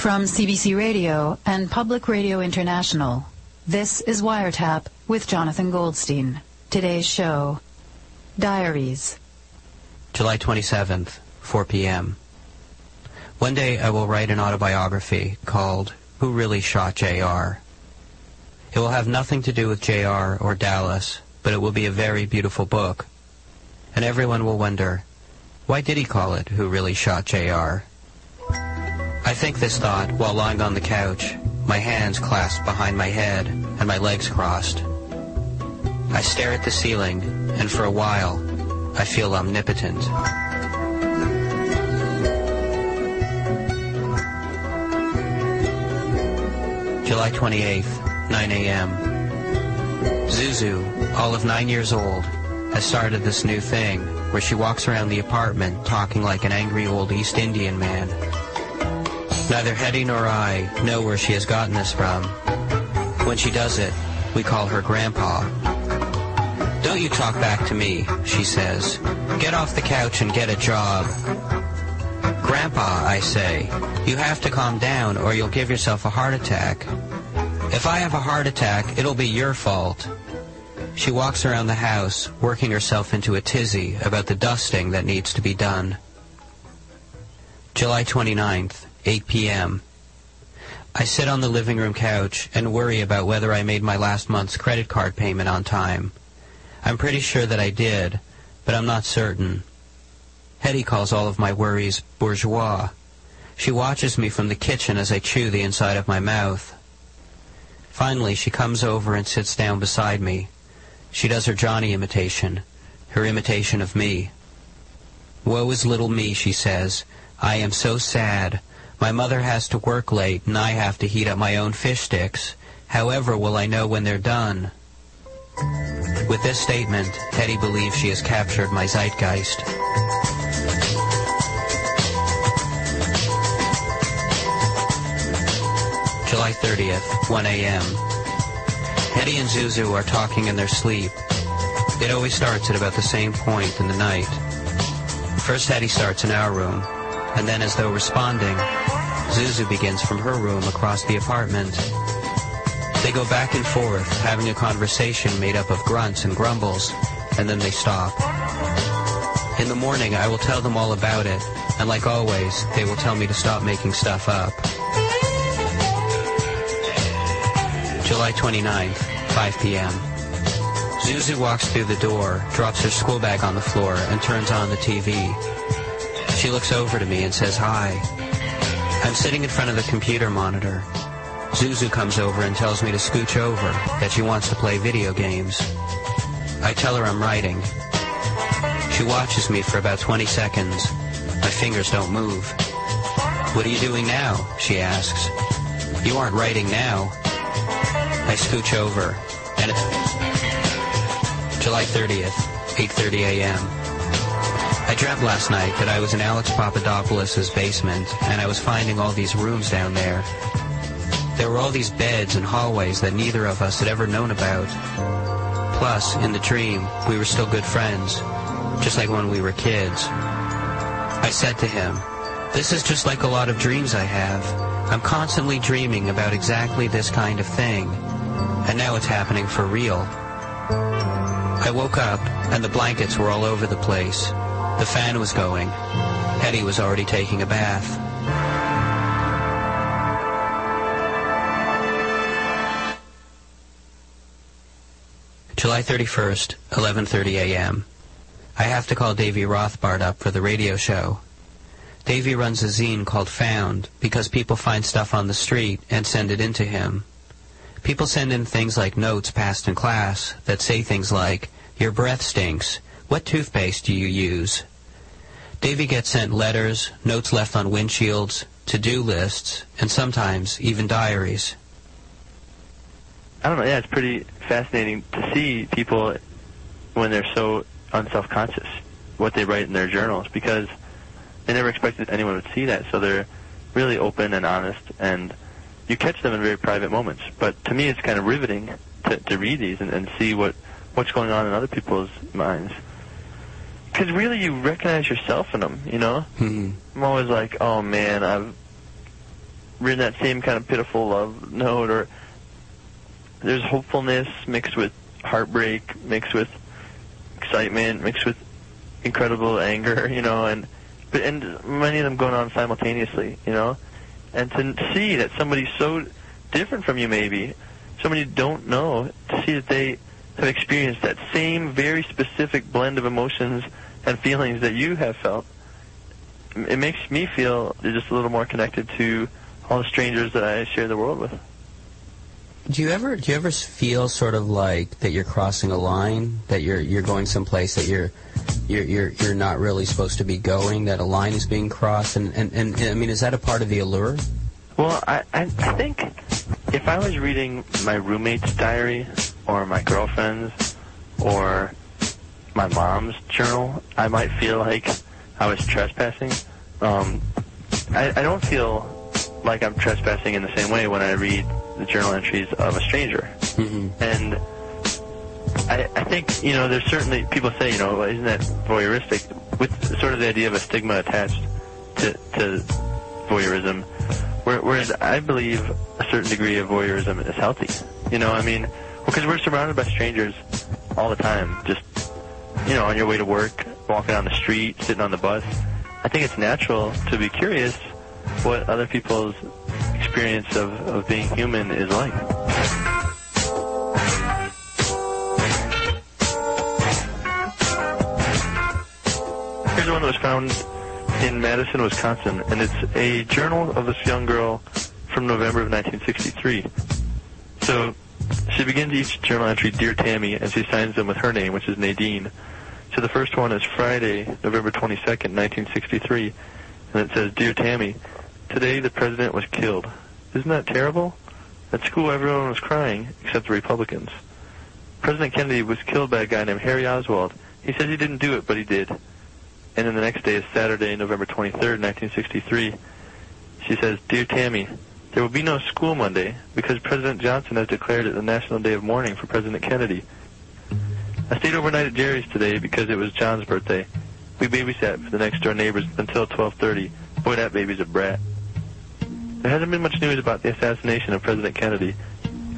From CBC Radio and Public Radio International, this is Wiretap with Jonathan Goldstein. Today's show, Diaries. July 27th, 4 p.m. One day I will write an autobiography called Who Really Shot J.R. It will have nothing to do with J.R. or Dallas, but it will be a very beautiful book. And everyone will wonder, why did he call it Who Really Shot J.R.? I think this thought while lying on the couch, my hands clasped behind my head and my legs crossed. I stare at the ceiling, and for a while, I feel omnipotent. July 28th, 9 a.m. Zuzu, all of nine years old, has started this new thing where she walks around the apartment talking like an angry old East Indian man. Neither Hetty nor I know where she has gotten this from. When she does it, we call her Grandpa. Don't you talk back to me, she says. Get off the couch and get a job. Grandpa, I say, you have to calm down or you'll give yourself a heart attack. If I have a heart attack, it'll be your fault. She walks around the house, working herself into a tizzy about the dusting that needs to be done. July 29th, 8 p.m. I sit on the living room couch and worry about whether I made my last month's credit card payment on time. I'm pretty sure that I did, but I'm not certain. Hetty calls all of my worries bourgeois. She watches me from the kitchen as I chew the inside of my mouth. Finally, she comes over and sits down beside me. She does her Johnny imitation, her imitation of me. Woe is little me, she says. I am so sad. My mother has to work late, and I have to heat up my own fish sticks. However will I know when they're done? With this statement, Hetty believes she has captured my zeitgeist. July 30th, 1 a.m. Hetty and Zuzu are talking in their sleep. It always starts at about the same point in the night. First Hetty starts in our room, and then as though responding, Zuzu begins from her room across the apartment. They go back and forth, having a conversation made up of grunts and grumbles, and then they stop. In the morning, I will tell them all about it, and like always, they will tell me to stop making stuff up. July 29th, 5 p.m. Zuzu walks through the door, drops her school bag on the floor, and turns on the TV. She looks over to me and says hi. I'm sitting in front of the computer monitor. Zuzu comes over and tells me to scooch over, that she wants to play video games. I tell her I'm writing. She watches me for about 20 seconds. My fingers don't move. What are you doing now? She asks. You aren't writing now. I scooch over, and it's July 30th, 8.30 a.m. I dreamt last night that I was in Alex Papadopoulos' basement, and I was finding all these rooms down there. There were all these beds and hallways that neither of us had ever known about. Plus, in the dream, we were still good friends, just like when we were kids. I said to him, this is just like a lot of dreams I have. I'm constantly dreaming about exactly this kind of thing. And now it's happening for real. I woke up, and the blankets were all over the place. The fan was going. Hetty was already taking a bath. July 31st, 11.30 a.m. I have to call Davy Rothbart up for the radio show. Davy runs a zine called Found because people find stuff on the street and send it in to him. People send in things like notes passed in class that say things like, Your breath stinks. What toothpaste do you use? Davy gets sent letters, notes left on windshields, to-do lists, and sometimes even diaries. I don't know. Yeah, it's pretty fascinating to see people when they're so unself-conscious what they write in their journals because they never expected anyone would see that. So they're really open and honest, and you catch them in very private moments. But to me, it's kind of riveting to, to read these and, and see what what's going on in other people's minds. Because really, you recognize yourself in them. You know, Hmm. I'm always like, oh man, I've written that same kind of pitiful love note, or there's hopefulness mixed with heartbreak, mixed with excitement, mixed with incredible anger, you know, and but and many of them going on simultaneously, you know, and to see that somebody so different from you, maybe somebody you don't know, to see that they have experienced that same very specific blend of emotions and feelings that you have felt, it makes me feel just a little more connected to all the strangers that I share the world with. Do you ever do you ever feel sort of like that you're crossing a line, that you're you're going someplace that you're you're you're, you're not really supposed to be going, that a line is being crossed, and, and, and I mean, is that a part of the allure? Well, I, I I think if I was reading my roommate's diary or my girlfriend's or my mom's journal, I might feel like I was trespassing. Um, I, I don't feel like I'm trespassing in the same way when I read the journal entries of a stranger. Mm-hmm. And I, I think, you know, there's certainly, people say, you know, isn't that voyeuristic? With sort of the idea of a stigma attached to, to voyeurism. Whereas I believe a certain degree of voyeurism is healthy. You know, I mean, because we're surrounded by strangers all the time. Just, you know, on your way to work, walking on the street, sitting on the bus. I think it's natural to be curious what other people's experience of, of being human is like. Here's one that was found in Madison, Wisconsin, and it's a journal of this young girl from November of 1963. So she begins each journal entry, Dear Tammy, and she signs them with her name, which is Nadine. So the first one is Friday, November 22nd, 1963, and it says, Dear Tammy, today the president was killed. Isn't that terrible? At school everyone was crying, except the Republicans. President Kennedy was killed by a guy named Harry Oswald. He says he didn't do it, but he did. And then the next day is Saturday, November 23rd, 1963. She says, Dear Tammy, there will be no school Monday because President Johnson has declared it the National Day of Mourning for President Kennedy. I stayed overnight at Jerry's today because it was John's birthday. We babysat for the next door neighbors until 12.30. Boy, that baby's a brat. There hasn't been much news about the assassination of President Kennedy.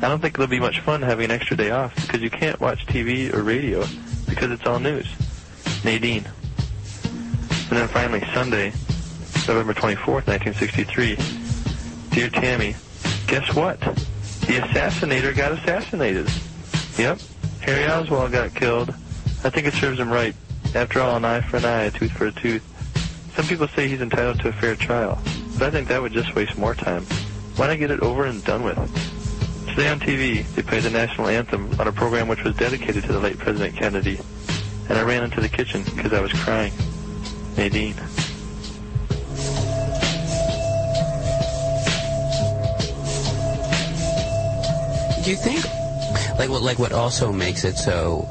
I don't think it'll be much fun having an extra day off because you can't watch TV or radio because it's all news. Nadine. And then finally, Sunday, November 24th, 1963. Dear Tammy, guess what? The assassinator got assassinated. Yep, Harry Oswald got killed. I think it serves him right. After all, an eye for an eye, a tooth for a tooth. Some people say he's entitled to a fair trial, but I think that would just waste more time. Why not get it over and done with? Today on TV, they played the national anthem on a program which was dedicated to the late President Kennedy, and I ran into the kitchen because I was crying. Nadine. Do you think, like what, like what also makes it so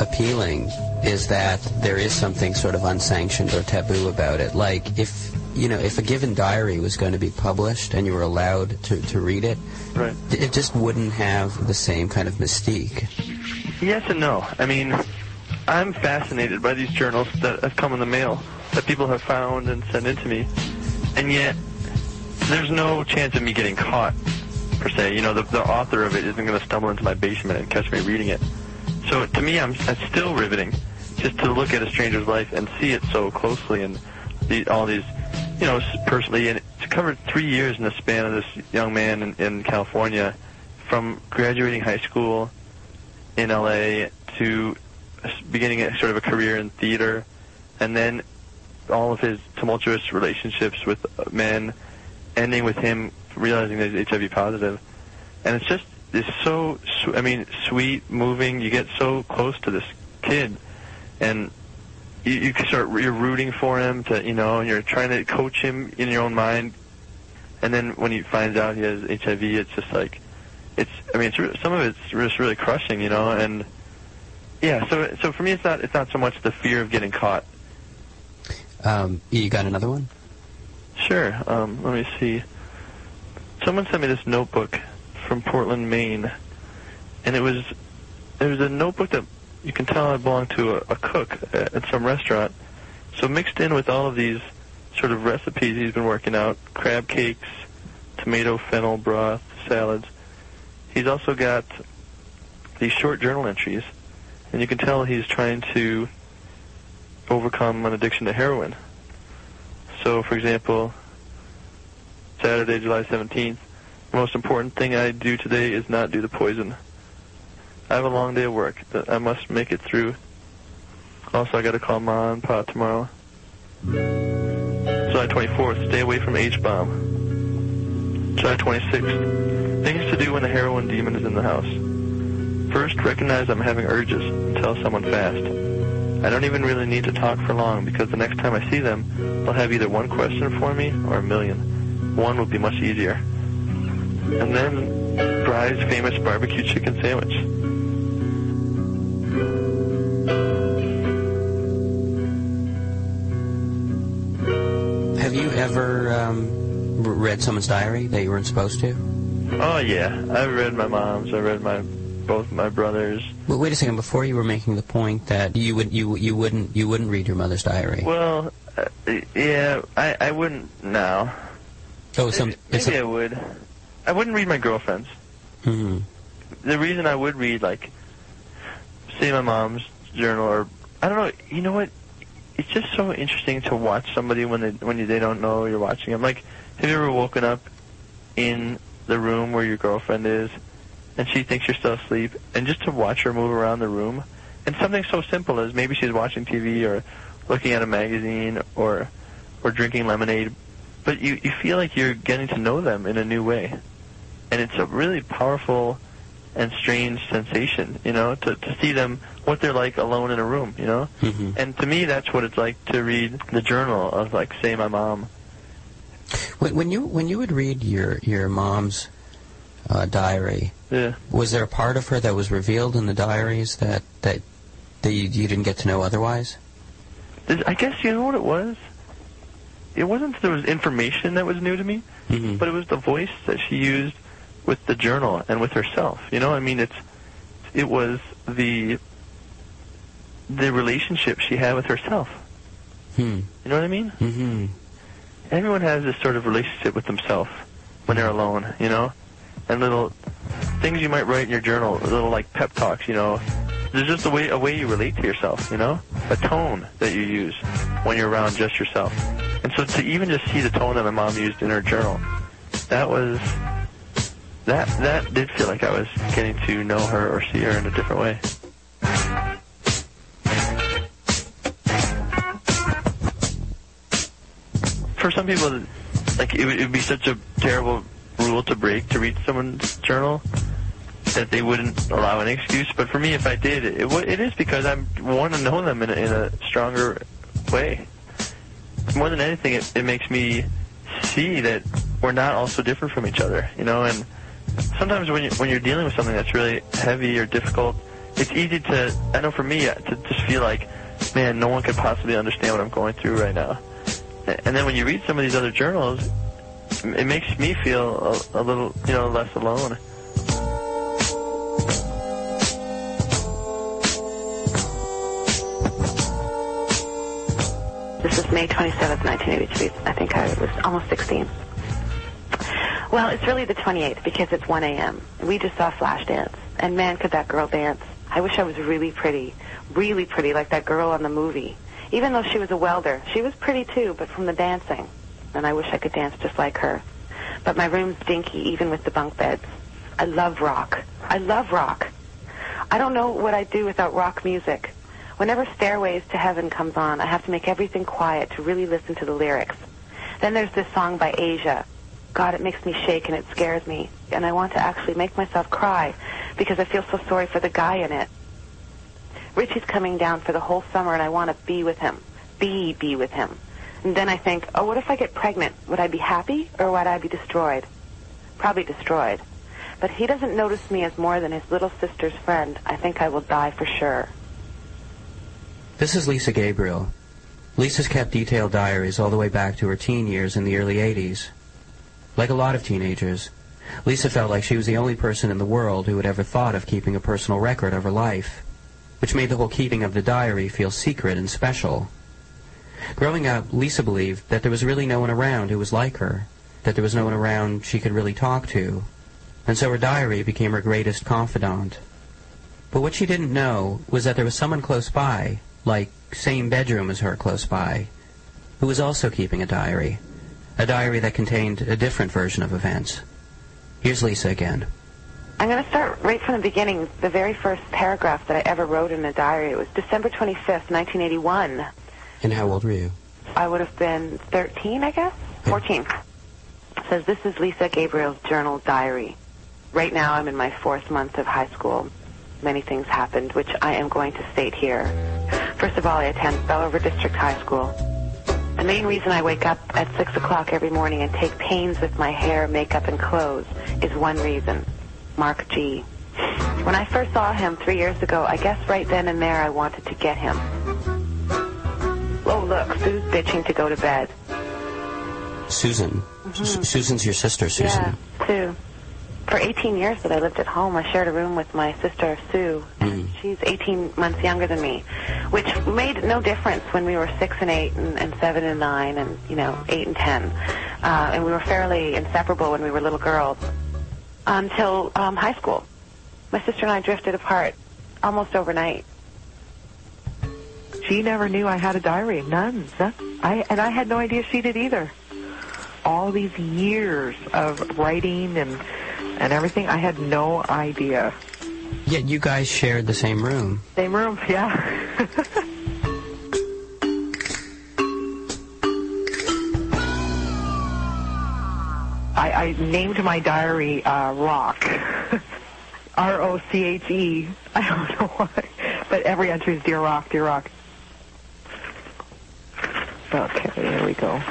appealing is that there is something sort of unsanctioned or taboo about it. Like if you know, if a given diary was going to be published and you were allowed to, to read it, Right. it just wouldn't have the same kind of mystique. Yes and no. I mean, I'm fascinated by these journals that have come in the mail that people have found and sent in to me, and yet there's no chance of me getting caught per se. You know, the, the author of it isn't going to stumble into my basement and catch me reading it. So to me, I'm, it's still riveting just to look at a stranger's life and see it so closely and the, all these, you know, personally. And it's covered three years in the span of this young man in, in California, from graduating high school in LA to beginning a, sort of a career in theater, and then all of his tumultuous relationships with uh, men, ending with him realizing that he's HIV positive, and it's just it's so I mean sweet, moving. You get so close to this kid, and you, you start you're rooting for him to you know, and you're trying to coach him in your own mind, and then when he finds out he has HIV, it's just like it's I mean it's some of it's just really crushing, you know, and yeah. So so for me, it's not it's not so much the fear of getting caught. Um, you got another one? Sure. Um, let me see. Someone sent me this notebook from Portland, Maine, and it was it was a notebook that you can tell it belonged to a, a cook at, at some restaurant. So mixed in with all of these sort of recipes he's been working out, crab cakes tomato fennel broth salads. He's also got these short journal entries, and you can tell he's trying to overcome an addiction to heroin. So, for example, Saturday, July 17th, the most important thing I do today is not do the poison. I have a long day of work. That I must make it through. Also, I got to call mom and Pa tomorrow. July 24th, stay away from H-bomb. July 26th, things to do when the heroin demon is in the house. First, recognize I'm having urges and tell someone fast. I don't even really need to talk for long because the next time I see them, they'll have either one question for me or a million. One will be much easier. And then, Fry's famous barbecue chicken sandwich. Have you ever um, read someone's diary that you weren't supposed to? Oh yeah, I've read my mom's. I read my both my brothers. Well, wait a second. Before you were making the point that you would you you wouldn't you wouldn't read your mother's diary. Well, uh, yeah, I I wouldn't now. Oh, some maybe, maybe I would. I wouldn't read my girlfriend's. hmm The reason I would read like, say my mom's journal or I don't know. You know what? It's just so interesting to watch somebody when they when you, they don't know you're watching them. Like, have you ever woken up in the room where your girlfriend is, and she thinks you're still asleep, and just to watch her move around the room, and something so simple as maybe she's watching TV or looking at a magazine or or drinking lemonade, but you you feel like you're getting to know them in a new way, and it's a really powerful and strange sensation, you know, to to see them what they're like alone in a room, you know. hmm And to me, that's what it's like to read the journal of like, say, my mom. When, when you when you would read your your mom's uh, diary, Yeah. was there a part of her that was revealed in the diaries that that that you, you didn't get to know otherwise? I guess you know what it was. It wasn't that there was information that was new to me, hmm but it was the voice that she used with the journal and with herself. You know, I mean, it's it was the the relationship she had with herself. Hmm. You know what I mean? hmm Everyone has this sort of relationship with themselves when they're alone. You know, and little things you might write in your journal, little like pep talks. You know, there's just a way a way you relate to yourself. You know, a tone that you use when you're around just yourself. And so to even just see the tone that my mom used in her journal, that was that that did feel like I was getting to know her or see her in a different way. For some people, like it would, it would be such a terrible rule to break to read someone's journal that they wouldn't allow an excuse. But for me, if I did, it, it is because I want to know them in a, in a stronger way. More than anything, it, it makes me see that we're not all so different from each other, you know. And sometimes when you when you're dealing with something that's really heavy or difficult, it's easy to I know for me uh, to just feel like, man, no one could possibly understand what I'm going through right now. And then when you read some of these other journals, it makes me feel a, a little, you know, less alone. This is May 27th, 1983. I think I was almost 16. Well, it's really the 28th because it's 1 a.m. We just saw Flashdance. And man, could that girl dance. I wish I was really pretty. Really pretty, like that girl on the movie. Even though she was a welder. She was pretty too, but from the dancing. And I wish I could dance just like her. But my room's dinky, even with the bunk beds. I love rock. I love rock. I don't know what I'd do without rock music. Whenever Stairways to Heaven comes on, I have to make everything quiet to really listen to the lyrics. Then there's this song by Asia. God, it makes me shake and it scares me. And I want to actually make myself cry because I feel so sorry for the guy in it. Richie's coming down for the whole summer and I want to be with him. Be, be with him. And then I think, oh, what if I get pregnant? Would I be happy or would I be destroyed? Probably destroyed. But he doesn't notice me as more than his little sister's friend. I think I will die for sure. This is Lisa Gabriel. Lisa's kept detailed diaries all the way back to her teen years in the early 80s. Like a lot of teenagers, Lisa felt like she was the only person in the world who had ever thought of keeping a personal record of her life, which made the whole keeping of the diary feel secret and special. Growing up, Lisa believed that there was really no one around who was like her, that there was no one around she could really talk to, and so her diary became her greatest confidant. But what she didn't know was that there was someone close by, like same bedroom as her close by, who was also keeping a diary, a diary that contained a different version of events. Here's Lisa again. I'm going to start right from the beginning. The very first paragraph that I ever wrote in a diary it was December 25th, 1981. And how old were you? I would have been 13, I guess? 14. It says, this is Lisa Gabriel's journal diary. Right now I'm in my fourth month of high school. Many things happened, which I am going to state here. First of all, I attend Belle River District High School. The main reason I wake up at 6 o'clock every morning and take pains with my hair, makeup, and clothes is one reason. Mark G. When I first saw him three years ago, I guess right then and there I wanted to get him. Oh, look, Sue's bitching to go to bed. Susan. S- Susan's your sister, Susan. Yeah, Sue. For 18 years that I lived at home, I shared a room with my sister, Sue. And she's 18 months younger than me, which made no difference when we were 6 and 8 and, and 7 and 9 and, you know, 8 and 10. Uh, and we were fairly inseparable when we were little girls until um, high school. My sister and I drifted apart almost overnight. She never knew I had a diary. None. I and I had no idea she did either. All these years of writing and and everything, I had no idea. Yet you guys shared the same room. Same room, yeah. I, I named my diary uh, Rock. R O C H E. I don't know why, but every entry is Dear Rock, Dear Rock. Okay, there we go.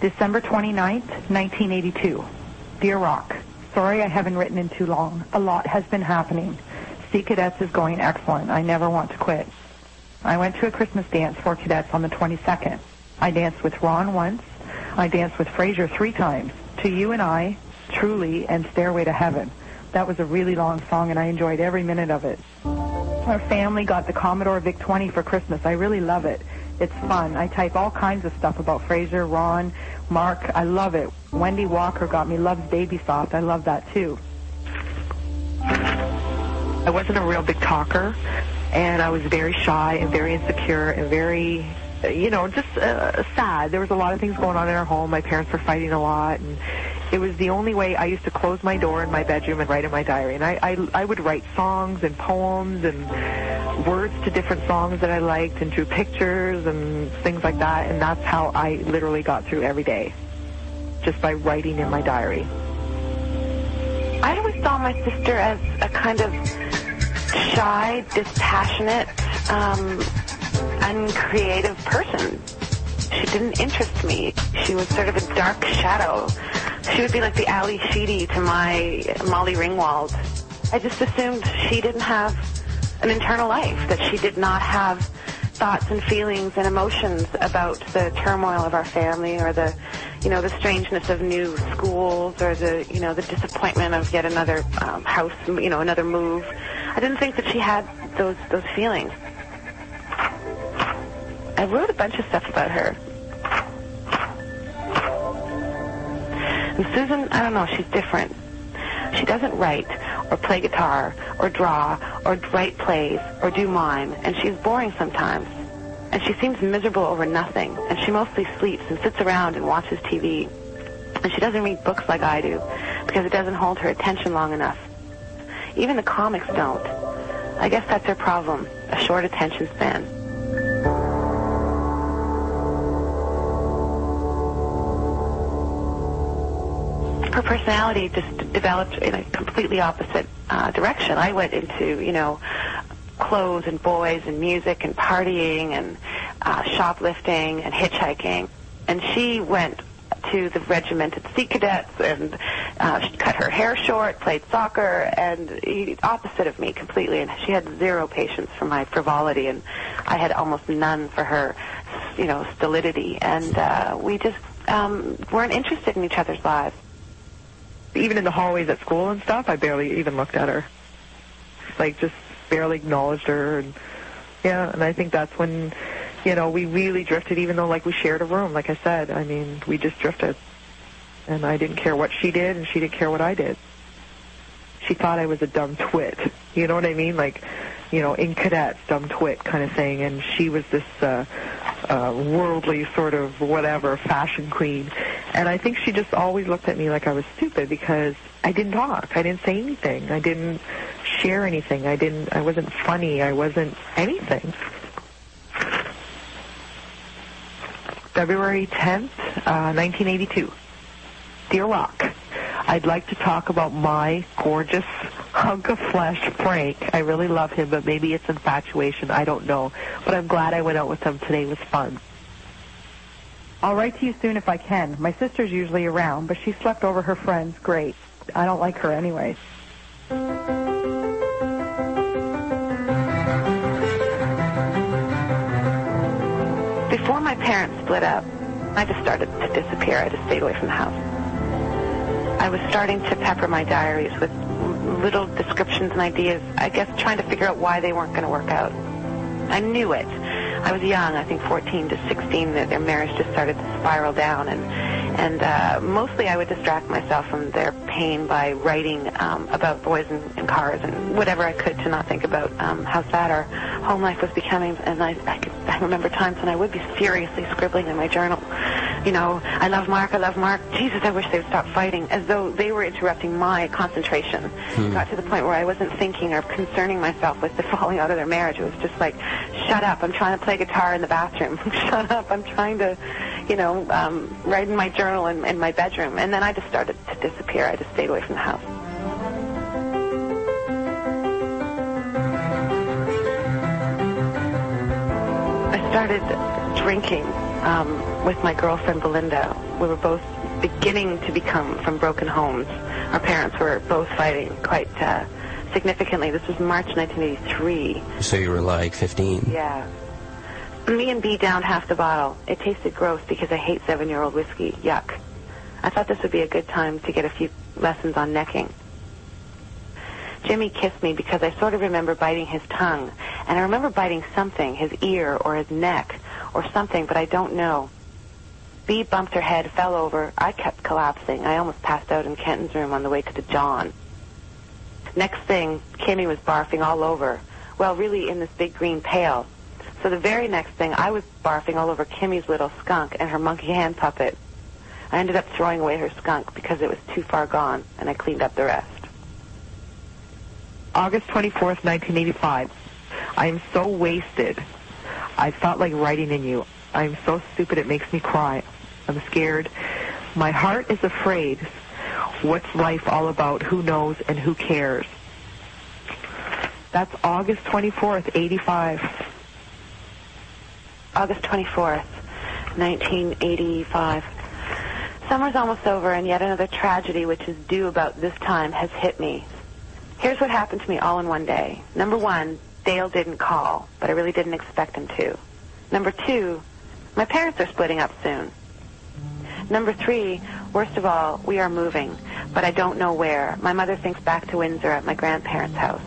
December 29th, 1982. Dear Rock, sorry I haven't written in too long. A lot has been happening. Sea Cadets is going excellent. I never want to quit. I went to a Christmas dance for cadets on the 22nd. I danced with Ron once. I danced with Fraser three times. To You and I, Truly, and Stairway to Heaven. That was a really long song, and I enjoyed every minute of it. Our family got the Commodore VIC-20 for Christmas. I really love it. It's fun. I type all kinds of stuff about Fraser, Ron, Mark. I love it. Wendy Walker got me Love's Baby Soft. I love that too. I wasn't a real big talker, and I was very shy and very insecure and very, you know, just uh, sad. There was a lot of things going on in our home. My parents were fighting a lot, and it was the only way I used to close my door in my bedroom and write in my diary. And I, I, I would write songs and poems and words to different songs that I liked and drew pictures and things like that. And that's how I literally got through every day, just by writing in my diary. I always saw my sister as a kind of shy, dispassionate, um, uncreative person. She didn't interest me. She was sort of a dark shadow. She would be like the Ally Sheedy to my Molly Ringwald. I just assumed she didn't have an internal life, that she did not have thoughts and feelings and emotions about the turmoil of our family or the, you know, the strangeness of new schools or the, you know, the disappointment of yet another um, house, you know, another move. I didn't think that she had those those feelings. I wrote a bunch of stuff about her. And Susan, I don't know, she's different. She doesn't write or play guitar or draw or write plays or do mime, and she's boring sometimes. And she seems miserable over nothing, and she mostly sleeps and sits around and watches TV. And she doesn't read books like I do because it doesn't hold her attention long enough. Even the comics don't. I guess that's her problem, a short attention span. Her personality just developed in a completely opposite uh, direction. I went into, you know, clothes and boys and music and partying and uh, shoplifting and hitchhiking. And she went to the regimented sea cadets and uh, she cut her hair short, played soccer, and opposite of me completely. And she had zero patience for my frivolity, and I had almost none for her, you know, stolidity. And uh, we just um, weren't interested in each other's lives even in the hallways at school and stuff, I barely even looked at her. Like just barely acknowledged her and yeah, and I think that's when you know, we really drifted, even though like we shared a room. Like I said, I mean, we just drifted, and I didn't care what she did, and she didn't care what I did. She thought I was a dumb twit. You know what I mean? Like, you know, in cadets, dumb twit kind of thing. And she was this uh, worldly sort of whatever fashion queen. And I think she just always looked at me like I was stupid because I didn't talk. I didn't say anything. I didn't share anything. I didn't. I wasn't funny. I wasn't anything. February 10th, uh, 1982. Dear Rock, I'd like to talk about my gorgeous hunk of flesh, Frank. I really love him, but maybe it's infatuation. I don't know. But I'm glad I went out with him today. It was fun. I'll write to you soon if I can. My sister's usually around, but she slept over her friends. Great. I don't like her anyways. Before my parents split up, I just started to disappear. I just stayed away from the house. I was starting to pepper my diaries with little descriptions and ideas, I guess trying to figure out why they weren't going to work out. I knew it. I was young, I think 14 to 16, that their marriage just started to spiral down, and and uh, mostly I would distract myself from their pain by writing um, about boys and, and cars and whatever I could to not think about um, how sad our home life was becoming. And I, I, could, I remember times when I would be furiously scribbling in my journal, you know, I love Mark, I love Mark. Jesus, I wish they would stop fighting, as though they were interrupting my concentration. Hmm. Got to the point where I wasn't thinking or concerning myself with the falling out of their marriage. It was just like, shut up, I'm trying to play guitar in the bathroom. shut up, I'm trying to, you know, um, write in my journal in, in my bedroom. And then I just started to disappear. I just stayed away from the house. I started drinking um, with my girlfriend Belinda. We were both beginning to become from broken homes. Our parents were both fighting quite uh, significantly. This was March 1983. So you were like 15? Yeah. Me and B downed half the bottle. It tasted gross because I hate seven-year-old whiskey. Yuck. I thought this would be a good time to get a few lessons on necking. Jimmy kissed me because I sort of remember biting his tongue, and I remember biting something, his ear or his neck or something, but I don't know. B bumped her head, fell over. I kept collapsing. I almost passed out in Kenton's room on the way to the John. Next thing, Kimmy was barfing all over. Well, really in this big green pail. So the very next thing, I was barfing all over Kimmy's little skunk and her monkey hand puppet. I ended up throwing away her skunk because it was too far gone, and I cleaned up the rest. August 24th, 1985. I am so wasted. I felt like writing in you. I'm so stupid it makes me cry. I'm scared. My heart is afraid. What's life all about? Who knows and who cares? That's August 24th, 85. August 24th, 1985. Summer's almost over and yet another tragedy which is due about this time has hit me. Here's what happened to me all in one day. Number one, Dale didn't call, but I really didn't expect him to. Number two, my parents are splitting up soon. Number three, worst of all, we are moving, but I don't know where. My mother thinks back to Windsor at my grandparents' house.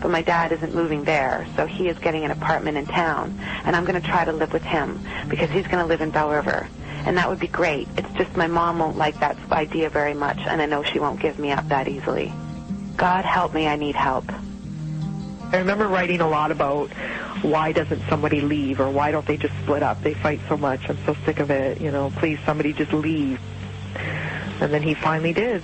But my dad isn't moving there, so he is getting an apartment in town, and I'm going to try to live with him because he's going to live in Belle River. And that would be great. It's just my mom won't like that idea very much, and I know she won't give me up that easily. God help me, I need help. I remember writing a lot about why doesn't somebody leave or why don't they just split up? They fight so much. I'm so sick of it. You know, please somebody just leave. And then he finally did.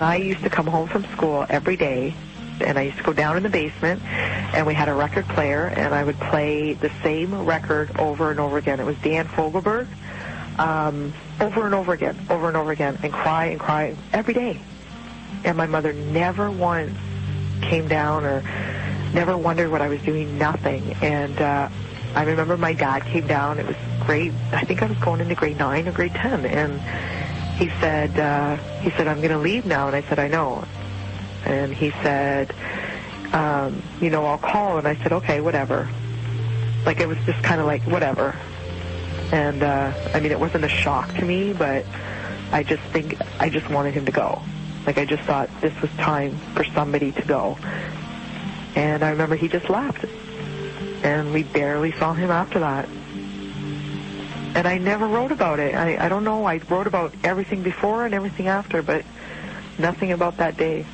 I used to come home from school every day and I used to go down in the basement and we had a record player and I would play the same record over and over again. It was Dan Fogelberg um, over and over again, over and over again, and cry and cry every day. And my mother never once came down or never wondered what I was doing, nothing. And uh, I remember my dad came down. It was grade, I think I was going into grade 9 or grade 10. And he said, uh, he said, I'm going to leave now. And I said, I know. And he said, um, you know, I'll call. And I said, okay, whatever. Like it was just kind of like, whatever. And, uh, I mean, it wasn't a shock to me, but I just think, I just wanted him to go. Like I just thought this was time for somebody to go. And I remember he just left. and we barely saw him after that. And I never wrote about it. I, I don't know. I wrote about everything before and everything after, but nothing about that day.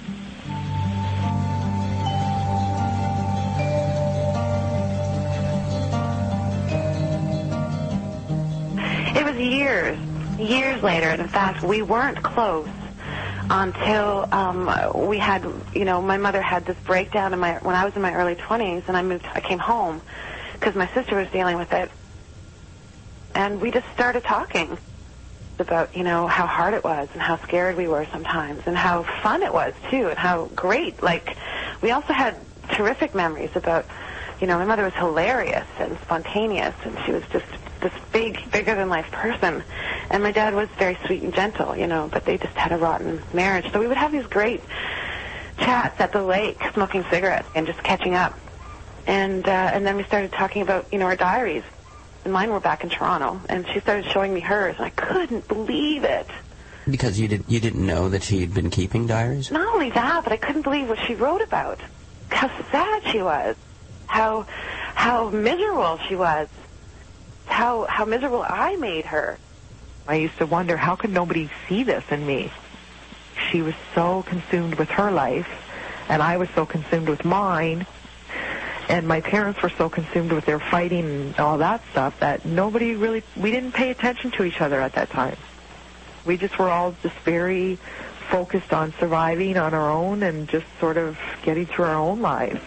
It was years, years later. In fact, we weren't close until um, we had, you know, my mother had this breakdown in my when I was in my early 20s, and I moved. I came home because my sister was dealing with it, and we just started talking about, you know, how hard it was and how scared we were sometimes, and how fun it was too, and how great. Like, we also had terrific memories about, you know, my mother was hilarious and spontaneous, and she was just this big, bigger than life person. And my dad was very sweet and gentle, you know, but they just had a rotten marriage. So we would have these great chats at the lake, smoking cigarettes and just catching up. And uh, and then we started talking about, you know, our diaries. And mine were back in Toronto, and she started showing me hers, and I couldn't believe it. Because you didn't you didn't know that she had been keeping diaries. Not only that, but I couldn't believe what she wrote about. How sad she was. How how miserable she was. How how miserable I made her. I used to wonder how could nobody see this in me. She was so consumed with her life, and I was so consumed with mine. And my parents were so consumed with their fighting and all that stuff that nobody really, we didn't pay attention to each other at that time. We just were all just very focused on surviving on our own and just sort of getting through our own lives.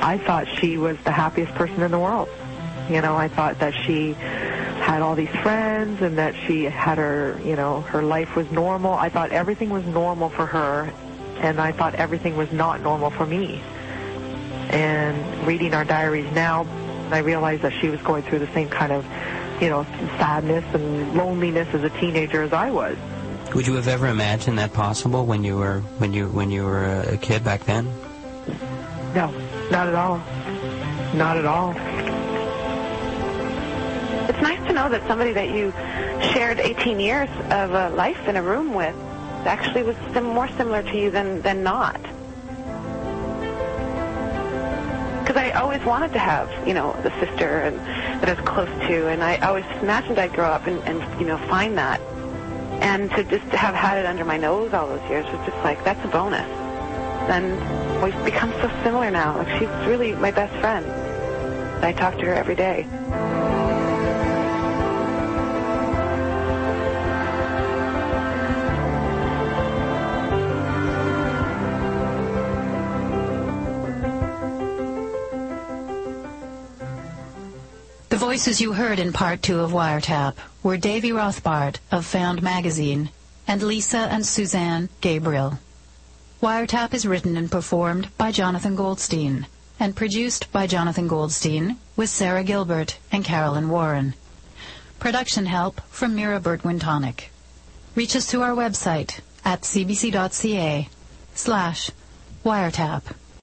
I thought she was the happiest person in the world. You know, I thought that she had all these friends and that she had her, you know, her life was normal. I thought everything was normal for her and I thought everything was not normal for me. And reading our diaries now, I realized that she was going through the same kind of, you know, sadness and loneliness as a teenager as I was. Would you have ever imagined that possible when you were when you when you were a kid back then? No, not at all. Not at all. Know that somebody that you shared 18 years of a life in a room with actually was sim- more similar to you than, than not. Because I always wanted to have, you know, the sister and, that I was close to, and I always imagined I'd grow up and, and, you know, find that. And to just have had it under my nose all those years was just like, that's a bonus. And we've become so similar now. Like, she's really my best friend. I talk to her every day. Voices you heard in part two of Wiretap were Davy Rothbart of Found Magazine and Lisa and Suzanne Gabriel. Wiretap is written and performed by Jonathan Goldstein and produced by Jonathan Goldstein with Sarah Gilbert and Carolyn Warren. Production help from Mira Burt-Wintonick. Reach us through our website at cbc.ca slash wiretap.